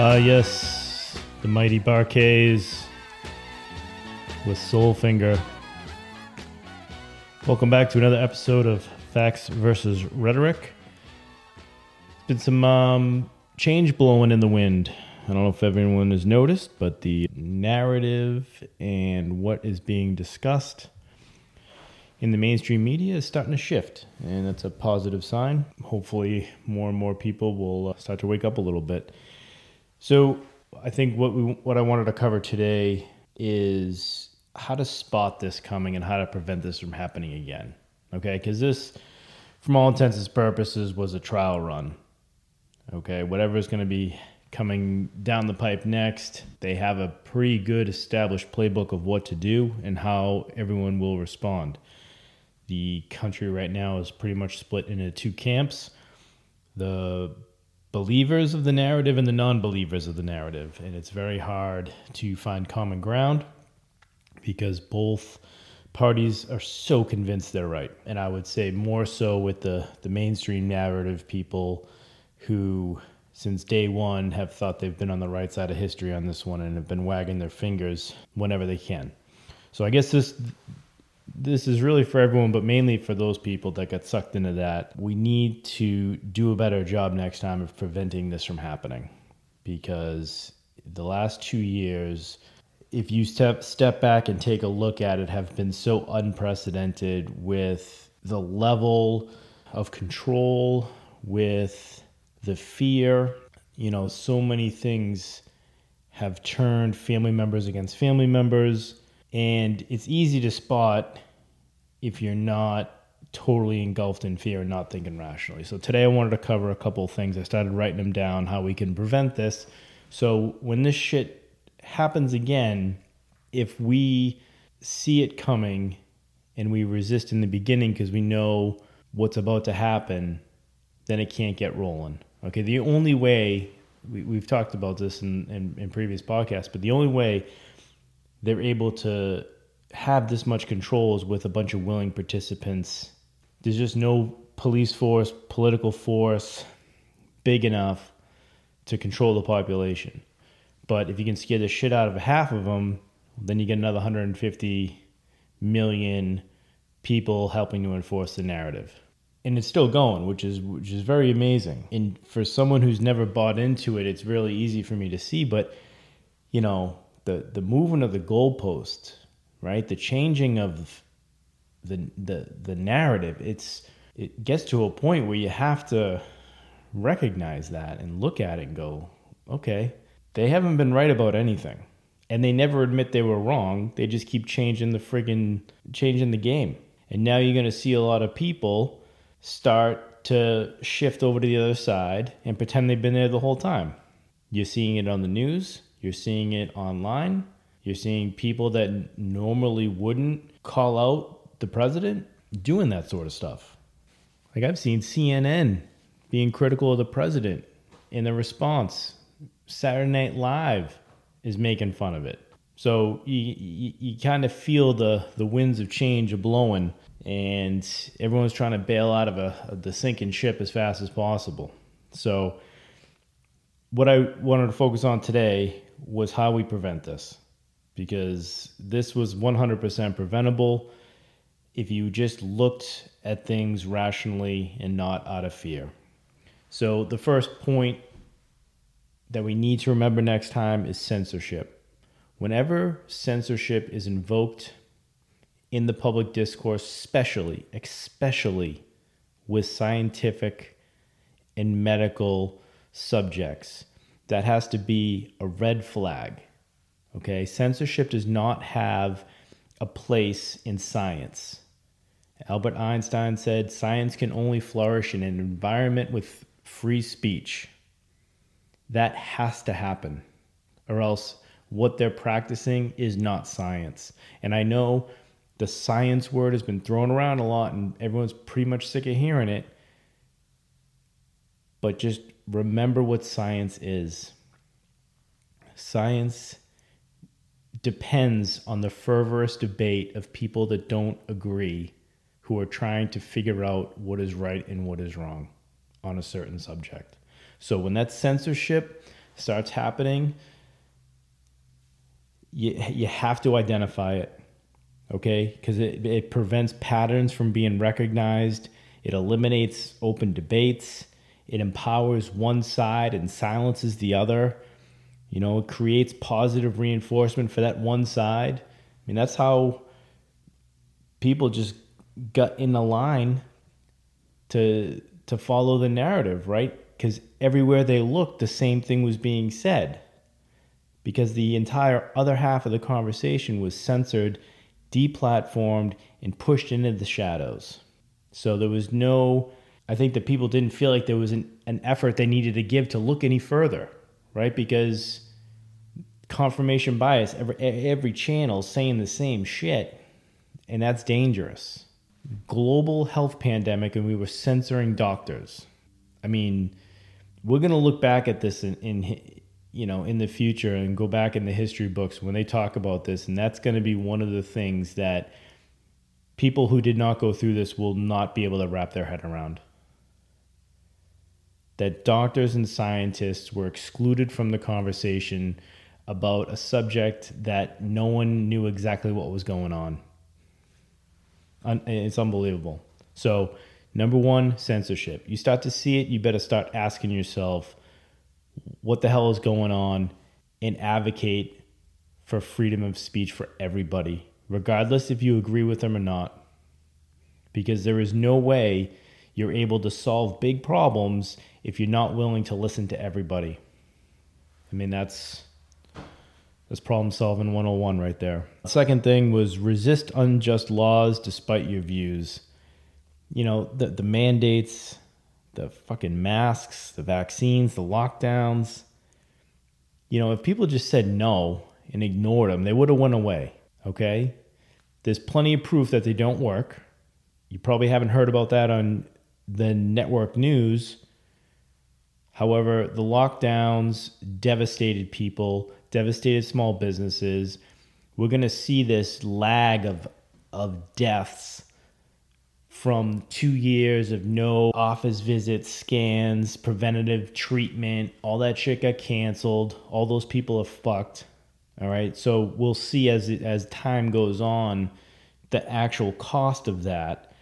Ah, yes, the mighty Bar-Kays with Soulfinger. Welcome back to another episode of Facts versus Rhetoric. There's been some um, change blowing in the wind. I don't know if everyone has noticed, but the narrative and what is being discussed in the mainstream media is starting to shift, and that's a positive sign. Hopefully, more and more people will uh, start to wake up a little bit. So, I think what we what I wanted to cover today is how to spot this coming and how to prevent this from happening again. Okay, because this, from all intents and purposes, was a trial run. Okay, whatever is going to be coming down the pipe next, they have a pretty good established playbook of what to do and how everyone will respond. The country right now is pretty much split into two camps the believers of the narrative and the non believers of the narrative. And it's very hard to find common ground because both parties are so convinced they're right. And I would say more so with the, the mainstream narrative people who, since day one, have thought they've been on the right side of history on this one and have been wagging their fingers whenever they can. So I guess this this is really for everyone, but mainly for those people that got sucked into that. We need to do a better job next time of preventing this from happening because the last two years, if you step step back and take a look at it, have been so unprecedented with the level of control, with the fear. You know, so many things have turned family members against family members and it's easy to spot if you're not totally engulfed in fear and not thinking rationally. So today I wanted to cover a couple of things. I started writing them down how we can prevent this. So when this shit happens again, if we see it coming and we resist in the beginning because we know what's about to happen, then it can't get rolling. Okay, the only way we, have talked about this in, in, in previous podcasts, but the only way they're able to have this much control is with a bunch of willing participants. There's just no police force, political force big enough to control the population. But if you can scare the shit out of half of them, then you get another 150 million people helping to enforce the narrative. And it's still going, which is which is very amazing. And for someone who's never bought into it, it's really easy for me to see, but you know, the the movement of the goalpost, right? The changing of the the the narrative. It's it gets to a point where you have to recognize that and look at it and go, okay, they haven't been right about anything. And they never admit they were wrong. They just keep changing the friggin' changing the game. And now you're gonna see a lot of people start to shift over to the other side and pretend they've been there the whole time. You're seeing it on the news. You're seeing it online. You're seeing people that normally wouldn't call out the president doing that sort of stuff. Like I've seen CNN being critical of the president in the response. Saturday Night Live is making fun of it. So you, you, you kind of feel the, the winds of change are blowing, and everyone's trying to bail out of, a, the sinking ship as fast as possible. So, what I wanted to focus on today was how we prevent this because this was 100% preventable if you just looked at things rationally and not out of fear. So, the first point that we need to remember next time is censorship. Whenever censorship is invoked in the public discourse, especially, especially with scientific and medical subjects, that has to be a red flag. Okay, censorship does not have a place in science. Albert Einstein said science can only flourish in an environment with free speech. That has to happen, or else what they're practicing is not science. And I know the science word has been thrown around a lot and everyone's pretty much sick of hearing it. But just remember what science is. Science depends on the fervorous debate of people that don't agree who are trying to figure out what is right and what is wrong on a certain subject. So when that censorship starts happening, you, you have to identify it, okay? Because it, it prevents patterns from being recognized, it eliminates open debates, it empowers one side and silences the other. You know, it creates positive reinforcement for that one side. I mean, that's how people just got in the line to to follow the narrative, right? Because everywhere they looked, the same thing was being said. Because the entire other half of the conversation was censored, deplatformed, and pushed into the shadows. So there was no, I think that people didn't feel like there was an, an effort they needed to give to look any further, right? Because confirmation bias, every, every channel saying the same shit, and that's dangerous. Global health pandemic, and we were censoring doctors. I mean, we're going to look back at this in, in you know in the future and go back in the history books when they talk about this and that's going to be one of the things that people who did not go through this will not be able to wrap their head around that doctors and scientists were excluded from the conversation about a subject that no one knew exactly what was going on it's unbelievable so Number one, censorship. You start to see it, you better start asking yourself, what the hell is going on, and advocate for freedom of speech for everybody, regardless if you agree with them or not. Because there is no way you're able to solve big problems if you're not willing to listen to everybody. I mean, that's that's problem solving 101 right there. The second thing was resist unjust laws despite your views you know, the, the mandates, the fucking masks, the vaccines, the lockdowns. You know, if people just said no and ignored them, they would have went away. Okay? There's plenty of proof that they don't work. You probably haven't heard about that on the network news. However, the lockdowns devastated people, devastated small businesses. We're going to see this lag of of deaths from two years of no office visits, scans, preventative treatment, all that shit got canceled. All those people are fucked. All right. So we'll see as as time goes on the actual cost of that.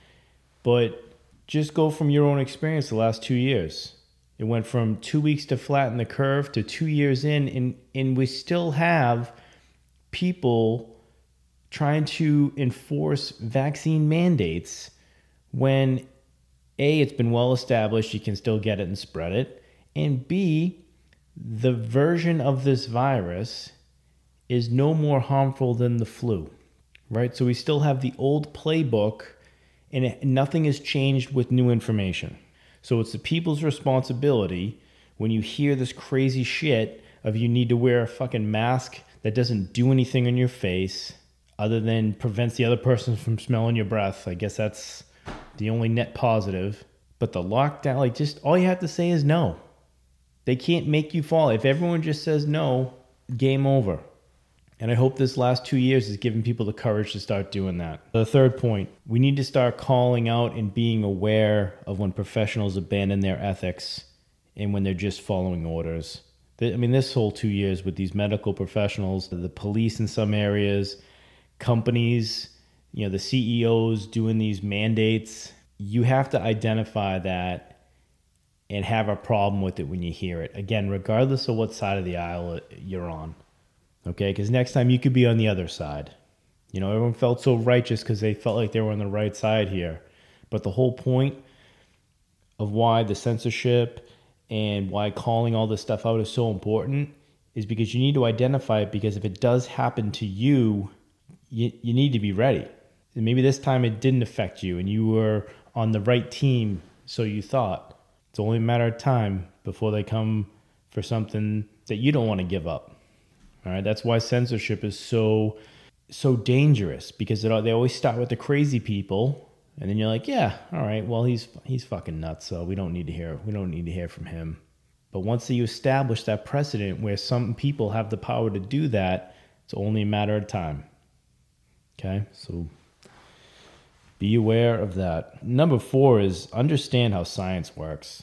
But just go from your own experience the last two years. It went from two weeks to flatten the curve to two years in, and, and we still have people trying to enforce vaccine mandates when A, it's been well established, you can still get it and spread it, and B, the version of this virus is no more harmful than the flu, right? So we still have the old playbook and nothing has changed with new information. So it's the people's responsibility when you hear this crazy shit of you need to wear a fucking mask that doesn't do anything on your face other than prevents the other person from smelling your breath. I guess that's the only net positive. But the lockdown, like, just all you have to say is no. They can't make you fall. If everyone just says no, game over. And I hope this last two years is giving people the courage to start doing that. The third point we need to start calling out and being aware of when professionals abandon their ethics and when they're just following orders. I mean, this whole two years with these medical professionals, the police in some areas, companies you know the CEOs doing these mandates, you have to identify that and have a problem with it when you hear it. Again, regardless of what side of the aisle you're on. Okay? Cuz next time you could be on the other side. You know, everyone felt so righteous cuz they felt like they were on the right side here. But the whole point of why the censorship and why calling all this stuff out is so important is because you need to identify it because if it does happen to you, you, you need to be ready maybe this time it didn't affect you and you were on the right team, so you thought. It's only a matter of time before they come for something that you don't want to give up. All right, that's why censorship is so so dangerous because it, they always start with the crazy people, and then you're like, yeah, all right, well he's he's fucking nuts, so we don't need to hear we don't need to hear from him. But once you establish that precedent where some people have the power to do that, it's only a matter of time. Okay, so be aware of that. Number four is understand how science works.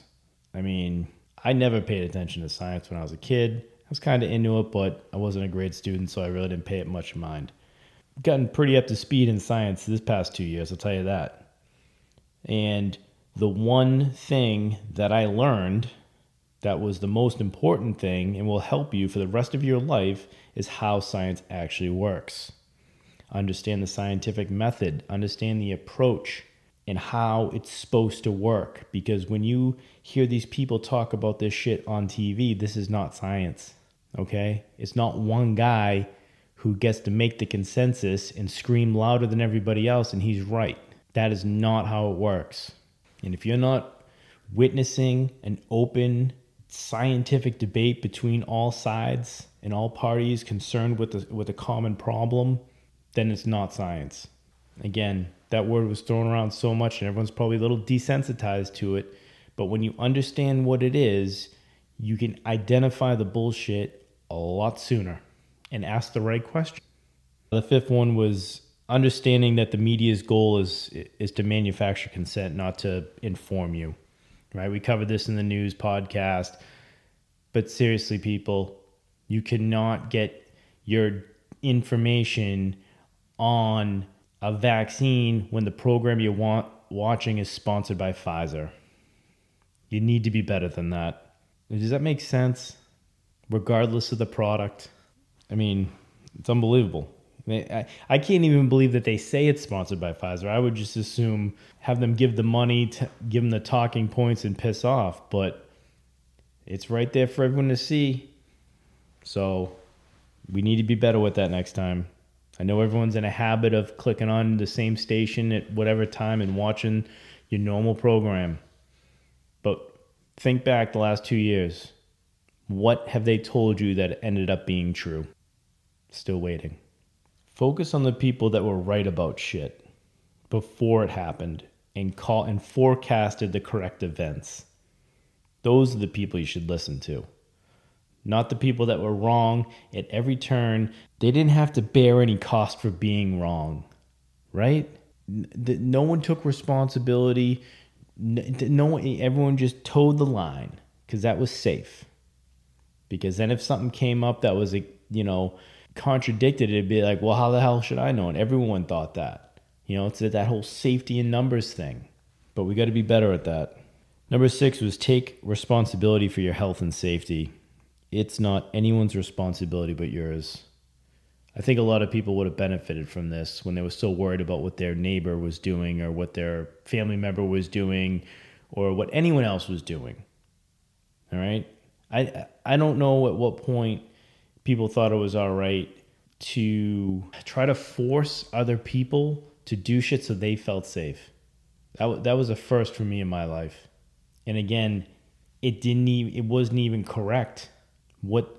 I mean, I never paid attention to science when I was a kid. Was kind of into it, but I wasn't a great student, so I really didn't pay it much mind. Gotten pretty up to speed in science this past two years, I'll tell you that. And the one thing that I learned that was the most important thing and will help you for the rest of your life is how science actually works. Understand the scientific method, understand the approach, and how it's supposed to work. Because when you hear these people talk about this shit on TV, this is not science. Okay? It's not one guy who gets to make the consensus and scream louder than everybody else and he's right. That is not how it works. And if you're not witnessing an open scientific debate between all sides and all parties concerned with the, with a common problem, then it's not science. Again, that word was thrown around so much and everyone's probably a little desensitized to it. But when you understand what it is, you can identify the bullshit a lot sooner and ask the right question. The fifth one was understanding that the media's goal is is to manufacture consent, not to inform you. Right? We covered this in the news podcast. But seriously, people, you cannot get your information on a vaccine when the program you want watching is sponsored by Pfizer. You need to be better than that. Does that make sense? Regardless of the product. I mean, it's unbelievable. I, mean, I can't even believe that they say it's sponsored by Pfizer. I would just assume have them give the money, to, give them the talking points, and piss off. But it's right there for everyone to see. So we need to be better with that next time. I know everyone's in a habit of clicking on the same station at whatever time and watching your normal program. But think back the last two years. What have they told you that ended up being true? Still waiting. Focus on the people that were right about shit before it happened and call and forecasted the correct events. Those are the people you should listen to not the people that were wrong at every turn. They didn't have to bear any cost for being wrong, right? No one took responsibility. No one, everyone just toed the line because that was safe. Because then if something came up that was, you know, contradicted, it'd be like, well, how the hell should I know? And everyone thought that. You know, it's that whole safety in numbers thing. But we got to be better at that. Number six was take responsibility for your health and safety it's not anyone's responsibility but yours. I think a lot of people would have benefited from this when they were so worried about what their neighbor was doing or what their family member was doing or what anyone else was doing. All right? I I don't know at what point people thought it was all right to try to force other people to do shit so they felt safe. That that was a first for me in my life. And again, it didn't even, it wasn't even correct what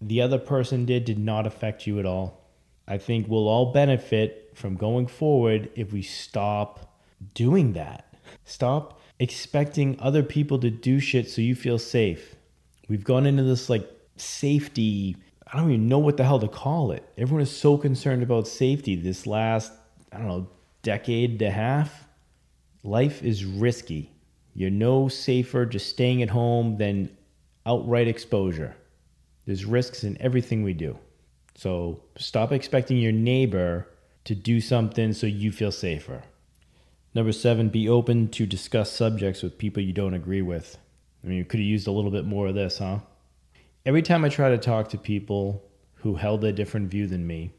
the other person did did not affect you at all. I think we'll all benefit from going forward if we stop doing that. Stop expecting other people to do shit so you feel safe. We've gone into this like safety, I don't even know what the hell to call it. Everyone is so concerned about safety this last, I don't know, decade and a half. Life is risky. You're no safer just staying at home than outright exposure. There's risks in everything we do. So stop expecting your neighbor to do something so you feel safer. Number seven, be open to discuss subjects with people you don't agree with. I mean, you could have used a little bit more of this, huh? Every time I try to talk to people who held a different view than me,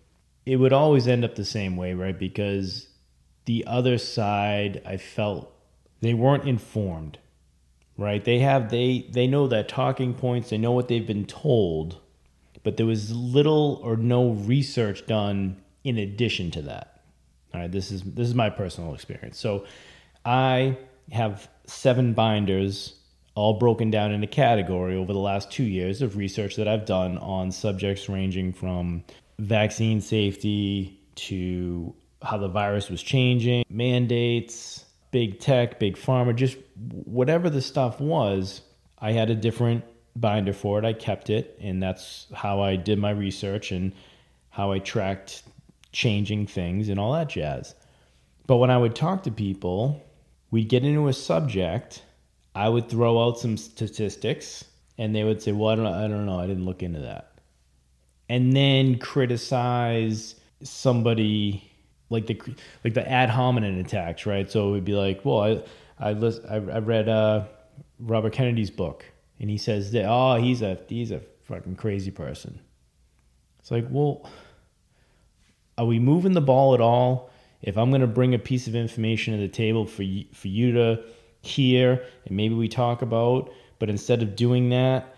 it would always end up the same way, right? Because the other side, I felt they weren't informed right? They have they they know that talking points, they know what they've been told, but there was little or no research done in addition to that. All right, this is this is my personal experience. So I have seven binders all broken down into category over the last 2 years of research that I've done on subjects ranging from vaccine safety to how the virus was changing, mandates, big tech, big pharma, just whatever the stuff was, I had a different binder for it. I kept it, and that's how I did my research and how I tracked changing things and all that jazz. But when I would talk to people, we'd get into a subject, I would throw out some statistics, and they would say, "Well, I don't, I don't know, I didn't look into that," and then criticize somebody like the like the ad hominem attacks, right? So it would be like, "Well, I I list, I, I read uh, Robert Kennedy's book, and he says that oh, he's a he's a fucking crazy person." It's like, well, are we moving the ball at all? If I'm going to bring a piece of information to the table for you, for you to hear and maybe we talk about, but instead of doing that,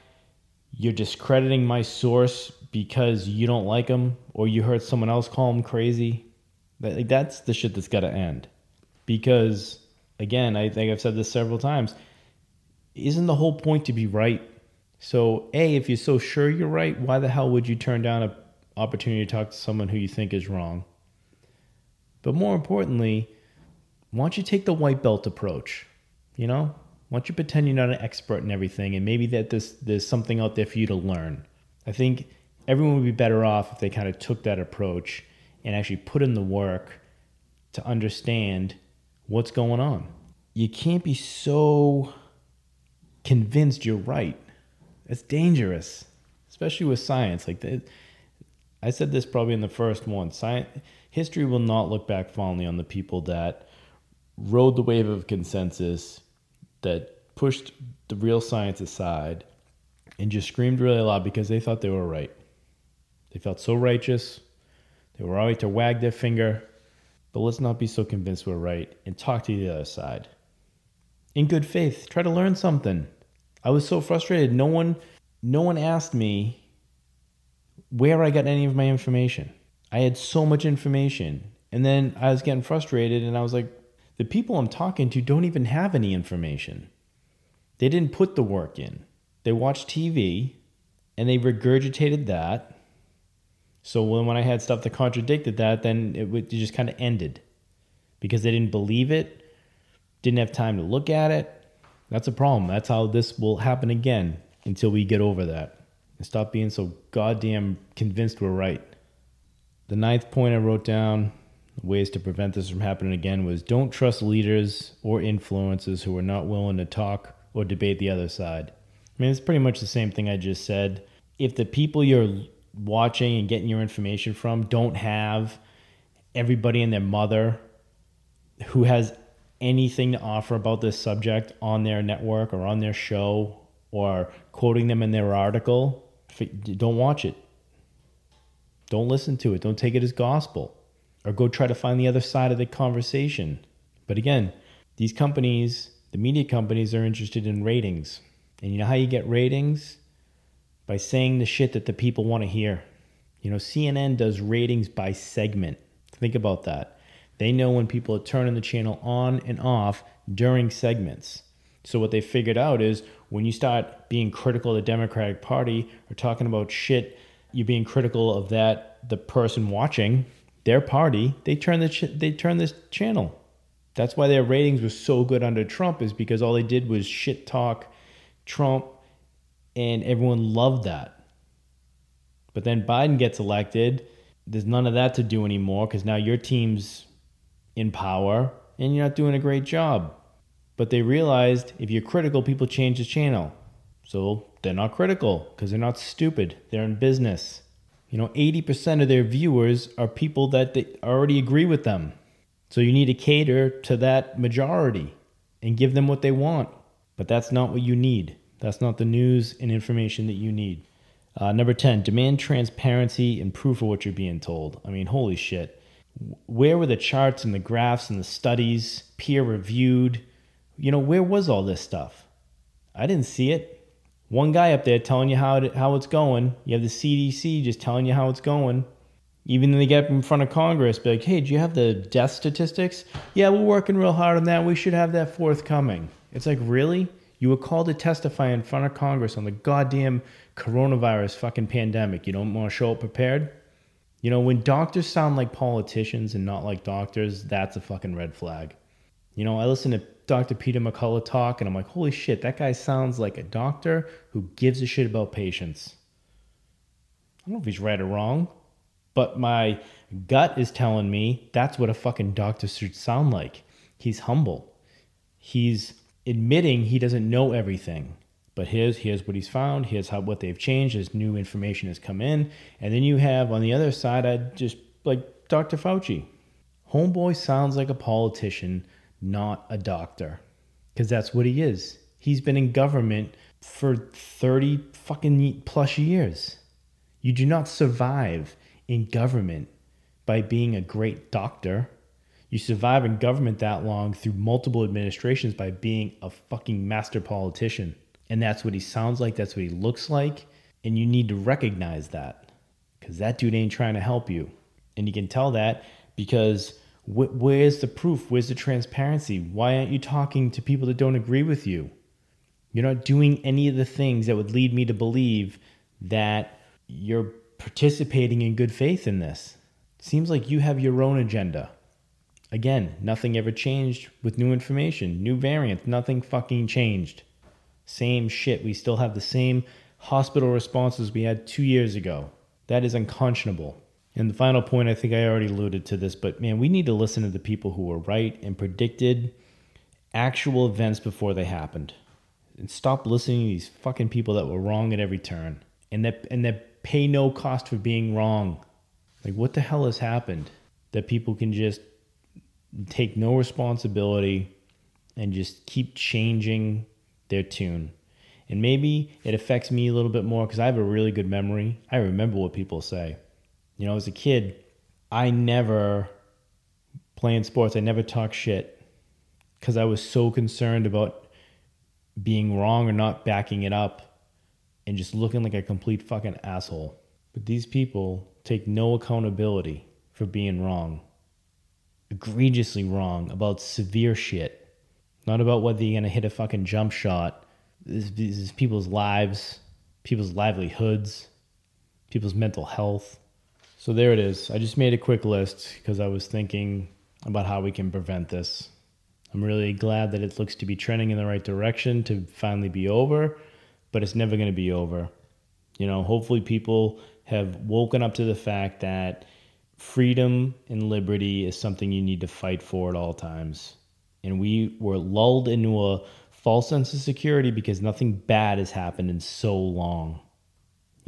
you're discrediting my source because you don't like him or you heard someone else call him crazy. That, like, that's the shit that's got to end. Because, again, I think I've said this several times. Isn't the whole point to be right? So, A, if you're so sure you're right, why the hell would you turn down an opportunity to talk to someone who you think is wrong? But more importantly, why don't you take the white belt approach? You know, why don't you pretend you're not an expert in everything and maybe that there's, there's something out there for you to learn? I think everyone would be better off if they kind of took that approach and actually put in the work to understand what's going on. You can't be so convinced you're right. It's dangerous, especially with science. Like the, I said this probably in the first one. Science history will not look back fondly on the people that rode the wave of consensus, that pushed the real science aside, and just screamed really loud because they thought they were right. They felt so righteous. They were always to wag their finger. But let's not be so convinced we're right and talk to the other side. In good faith, try to learn something. I was so frustrated. No one no one asked me where I got any of my information. I had so much information. And then I was getting frustrated and I was like, the people I'm talking to don't even have any information. They didn't put the work in. They watched TV and they regurgitated that. So when, I had stuff that contradicted that, then it just kind of ended because they didn't believe it, didn't have time to look at it. That's a problem. That's how this will happen again until we get over that and stop being so goddamn convinced we're right. The ninth point I wrote down, ways to prevent this from happening again, was don't trust leaders or influencers who are not willing to talk or debate the other side. I mean, it's pretty much the same thing I just said. If the people you're watching and getting your information from don't have everybody and their mother who has anything to offer about this subject on their network or on their show or quoting them in their article, don't watch it. Don't listen to it. Don't take it as gospel or go try to find the other side of the conversation. But again, these companies, the media companies, are interested in ratings. And you know how you get ratings? By saying the shit that the people want to hear. You know, CNN does ratings by segment. Think about that. They know when people are turning the channel on and off during segments. So, what they figured out is when you start being critical of the Democratic Party or talking about shit you're being critical of that the person watching their party, they turn the ch- they turn this channel. That's why their ratings were so good under Trump is because all they did was shit talk Trump and everyone loved that. But then Biden gets elected, there's none of that to do anymore cuz now your team's in power and you're not doing a great job. But they realized if you're critical, people change the channel. So they're not critical because they're not stupid. They're in business. You know, 80% of their viewers are people that they already agree with them. So you need to cater to that majority and give them what they want. But that's not what you need. That's not the news and information that you need. Uh, number 10, demand transparency and proof of what you're being told. I mean, holy shit. Where were the charts and the graphs and the studies, peer reviewed? You know, where was all this stuff? I didn't see it one guy up there telling you how it, how it's going. You have the CDC just telling you how it's going. Even when they get up in front of Congress, be like, "Hey, do you have the death statistics?" Yeah, we're working real hard on that. We should have that forthcoming. It's like, really? You were called to testify in front of Congress on the goddamn coronavirus fucking pandemic. You don't want to show up prepared? You know, when doctors sound like politicians and not like doctors, that's a fucking red flag. You know, I listen to Dr. Peter McCullough talk, and I'm like, holy shit, that guy sounds like a doctor who gives a shit about patients. I don't know if he's right or wrong, but my gut is telling me that's what a fucking doctor should sound like. He's humble. He's admitting he doesn't know everything, But here's here's what he's found. Here's how what they've changed. As new information has come in, and then you have on the other side, I just like Dr. Fauci. Homeboy sounds like a politician, not a doctor, because that's what he is. He's been in government for thirty fucking plus years. You do not survive in government by being a great doctor. You survive in government that long through multiple administrations by being a fucking master politician. And that's what he sounds like, that's what he looks like. And you need to recognize that because that dude ain't trying to help you. And you can tell that because wh- where's the proof? Where's the transparency? Why aren't you talking to people that don't agree with you? You're not doing any of the things that would lead me to believe that you're participating in good faith in this. Seems like you have your own agenda. Again, nothing ever changed with new information, new variants, nothing fucking changed. Same shit. We still have the same hospital responses we had two years ago. That is unconscionable. And the final point, I think I already alluded to this, but man, we need to listen to the people who were right and predicted actual events before they happened. And stop listening to these fucking people that were wrong at every turn. And that and that pay no cost for being wrong. Like what the hell has happened? That people can just take no responsibility and just keep changing their tune. And maybe it affects me a little bit more because I have a really good memory. I remember what people say. You know, as a kid, I never, playing sports, I never talked shit because I was so concerned about being wrong or not backing it up and just looking like a complete fucking asshole. But these people take no accountability for being wrong, egregiously wrong about severe shit not about whether you're to hit a fucking jump shot. This, this is people's lives, people's livelihoods, people's mental health. So there it is. I just made a quick list because I was thinking about how we can prevent this. I'm really glad that it looks to be trending in the right direction to finally be over, but it's never going to be over. You know, hopefully people have woken up to the fact that freedom and liberty is something you need to fight for at all times and we were lulled into a false sense of security because nothing bad has happened in so long.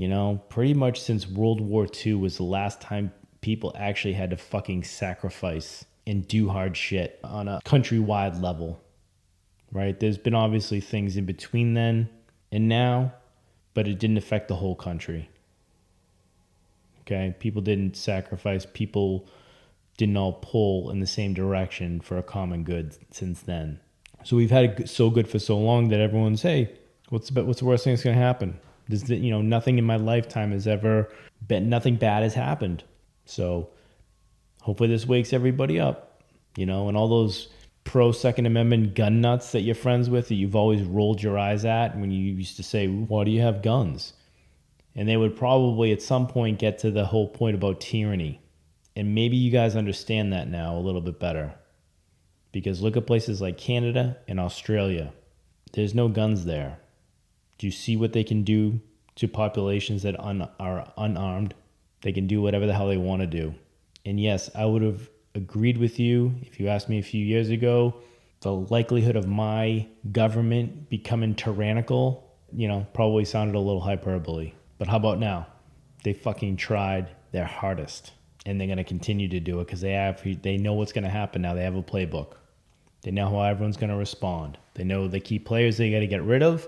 You know, pretty much since World War II was the last time people actually had to fucking sacrifice and do hard shit on a countrywide level. Right? There's been obviously things in between then and now, but it didn't affect the whole country. Okay? People didn't sacrifice, people didn't all pull in the same direction for a common good since then. So we've had it so good for so long that everyone's hey, what's the, what's the worst thing that's going to happen? You know, nothing in my lifetime has ever been nothing bad has happened. So hopefully this wakes everybody up, you know, and all those pro Second Amendment gun nuts that you're friends with that you've always rolled your eyes at when you used to say, "Why do you have guns?" And they would probably at some point get to the whole point about tyranny and maybe you guys understand that now a little bit better. Because look at places like Canada and Australia. There's no guns there. Do you see what they can do to populations that un- are unarmed? They can do whatever the hell they want to do. And yes, I would have agreed with you if you asked me a few years ago. The likelihood of my government becoming tyrannical, you know, probably sounded a little hyperbole. But how about now? They fucking tried their hardest and they're going to continue to do it because they have they know what's going to happen now. They have a playbook. They know how everyone's going to respond. They know the key players they got to get rid of,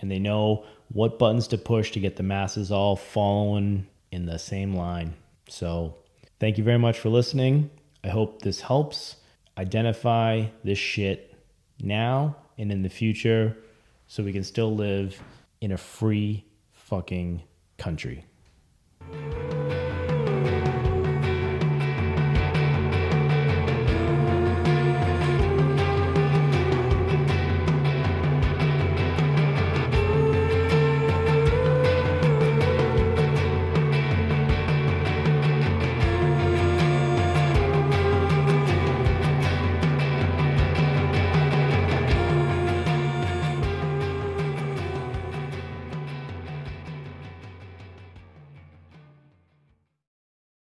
and they know what buttons to push to get the masses all following in the same line. So, thank you very much for listening. I hope this helps identify this shit now and in the future so we can still live in a free fucking country.